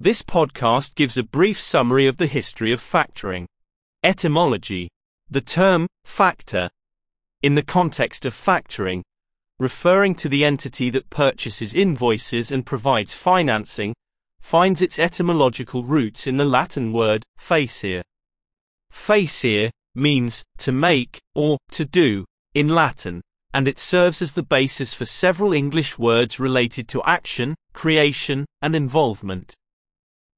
This podcast gives a brief summary of the history of factoring. Etymology The term factor, in the context of factoring, referring to the entity that purchases invoices and provides financing, finds its etymological roots in the Latin word facere. Facere means to make or to do in Latin, and it serves as the basis for several English words related to action, creation, and involvement.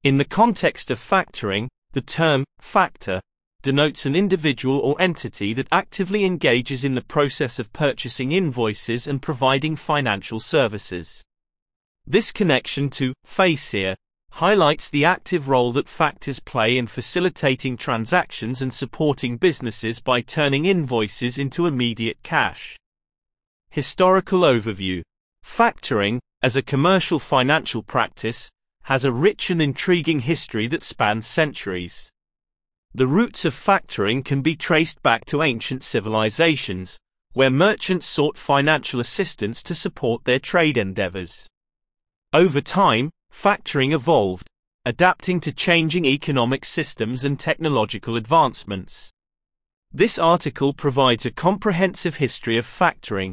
In the context of factoring, the term factor denotes an individual or entity that actively engages in the process of purchasing invoices and providing financial services. This connection to facere highlights the active role that factors play in facilitating transactions and supporting businesses by turning invoices into immediate cash. Historical overview Factoring, as a commercial financial practice, has a rich and intriguing history that spans centuries. The roots of factoring can be traced back to ancient civilizations, where merchants sought financial assistance to support their trade endeavors. Over time, factoring evolved, adapting to changing economic systems and technological advancements. This article provides a comprehensive history of factoring,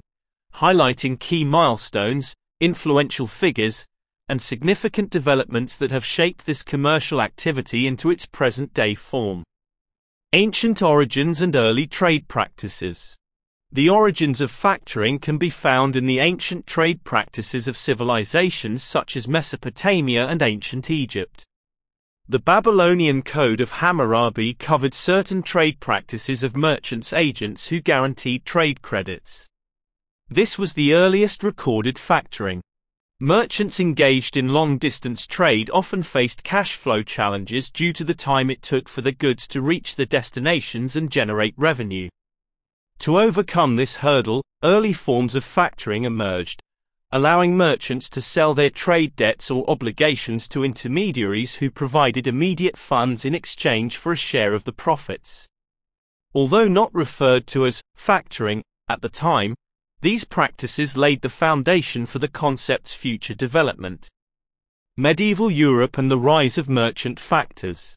highlighting key milestones, influential figures, and significant developments that have shaped this commercial activity into its present day form. Ancient origins and early trade practices. The origins of factoring can be found in the ancient trade practices of civilizations such as Mesopotamia and ancient Egypt. The Babylonian Code of Hammurabi covered certain trade practices of merchants' agents who guaranteed trade credits. This was the earliest recorded factoring. Merchants engaged in long distance trade often faced cash flow challenges due to the time it took for the goods to reach their destinations and generate revenue. To overcome this hurdle, early forms of factoring emerged, allowing merchants to sell their trade debts or obligations to intermediaries who provided immediate funds in exchange for a share of the profits. Although not referred to as factoring at the time, these practices laid the foundation for the concept's future development. Medieval Europe and the rise of merchant factors.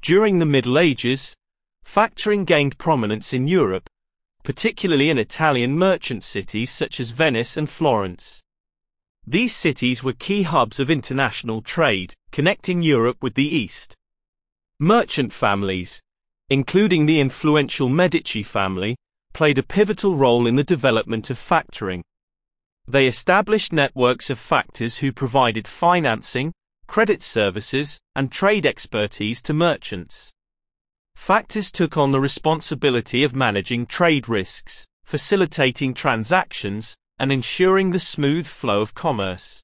During the Middle Ages, factoring gained prominence in Europe, particularly in Italian merchant cities such as Venice and Florence. These cities were key hubs of international trade, connecting Europe with the East. Merchant families, including the influential Medici family, played a pivotal role in the development of factoring. They established networks of factors who provided financing, credit services, and trade expertise to merchants. Factors took on the responsibility of managing trade risks, facilitating transactions, and ensuring the smooth flow of commerce.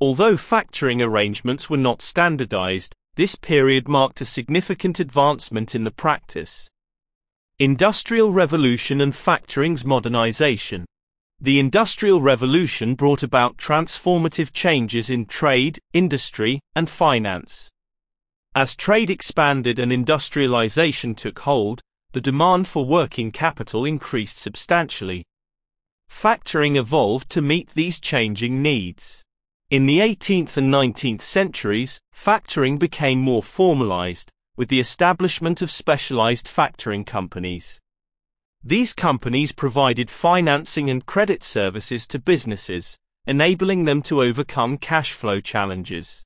Although factoring arrangements were not standardized, this period marked a significant advancement in the practice. Industrial Revolution and Factoring's Modernization The Industrial Revolution brought about transformative changes in trade, industry, and finance. As trade expanded and industrialization took hold, the demand for working capital increased substantially. Factoring evolved to meet these changing needs. In the 18th and 19th centuries, factoring became more formalized, with the establishment of specialized factoring companies. These companies provided financing and credit services to businesses, enabling them to overcome cash flow challenges.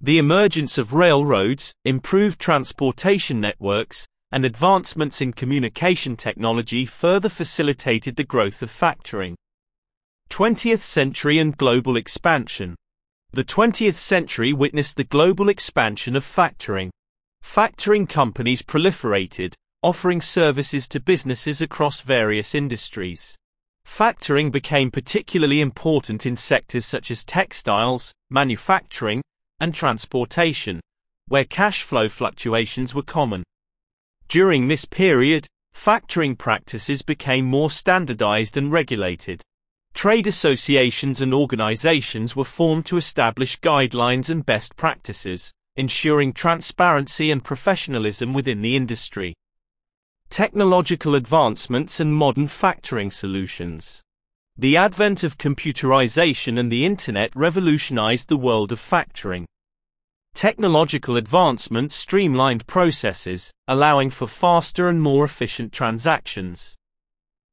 The emergence of railroads, improved transportation networks, and advancements in communication technology further facilitated the growth of factoring. 20th century and global expansion. The 20th century witnessed the global expansion of factoring. Factoring companies proliferated, offering services to businesses across various industries. Factoring became particularly important in sectors such as textiles, manufacturing, and transportation, where cash flow fluctuations were common. During this period, factoring practices became more standardized and regulated. Trade associations and organizations were formed to establish guidelines and best practices ensuring transparency and professionalism within the industry. Technological advancements and modern factoring solutions. The advent of computerization and the Internet revolutionized the world of factoring. Technological advancements streamlined processes, allowing for faster and more efficient transactions.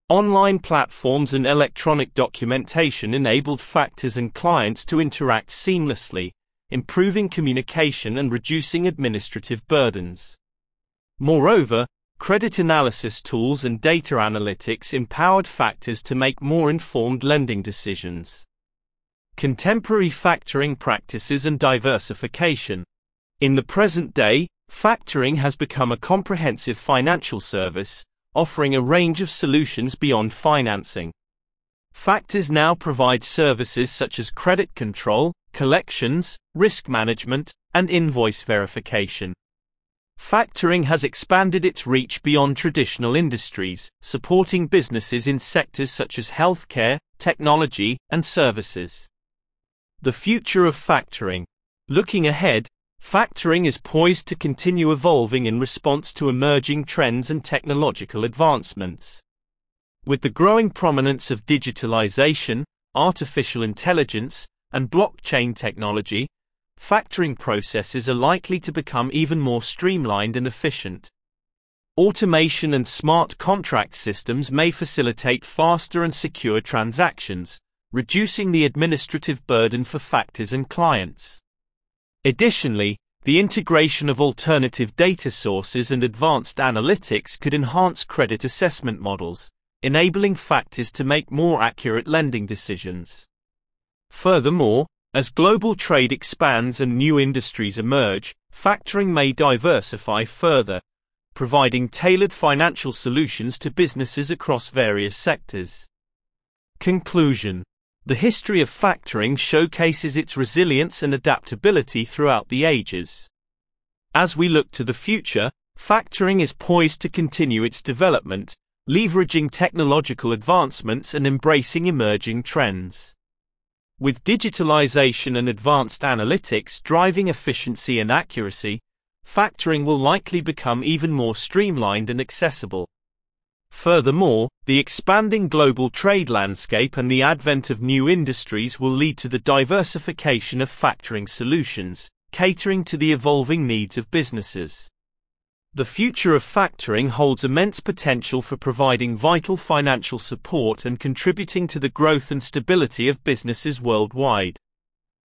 Online platforms and electronic documentation enabled factors and clients to interact seamlessly, improving communication and reducing administrative burdens. Moreover, credit analysis tools and data analytics empowered factors to make more informed lending decisions. Contemporary factoring practices and diversification. In the present day, factoring has become a comprehensive financial service, offering a range of solutions beyond financing. Factors now provide services such as credit control, collections, risk management, and invoice verification. Factoring has expanded its reach beyond traditional industries, supporting businesses in sectors such as healthcare, technology, and services. The future of factoring. Looking ahead, Factoring is poised to continue evolving in response to emerging trends and technological advancements. With the growing prominence of digitalization, artificial intelligence, and blockchain technology, factoring processes are likely to become even more streamlined and efficient. Automation and smart contract systems may facilitate faster and secure transactions, reducing the administrative burden for factors and clients. Additionally, the integration of alternative data sources and advanced analytics could enhance credit assessment models, enabling factors to make more accurate lending decisions. Furthermore, as global trade expands and new industries emerge, factoring may diversify further, providing tailored financial solutions to businesses across various sectors. Conclusion the history of factoring showcases its resilience and adaptability throughout the ages. As we look to the future, factoring is poised to continue its development, leveraging technological advancements and embracing emerging trends. With digitalization and advanced analytics driving efficiency and accuracy, factoring will likely become even more streamlined and accessible. Furthermore, the expanding global trade landscape and the advent of new industries will lead to the diversification of factoring solutions, catering to the evolving needs of businesses. The future of factoring holds immense potential for providing vital financial support and contributing to the growth and stability of businesses worldwide.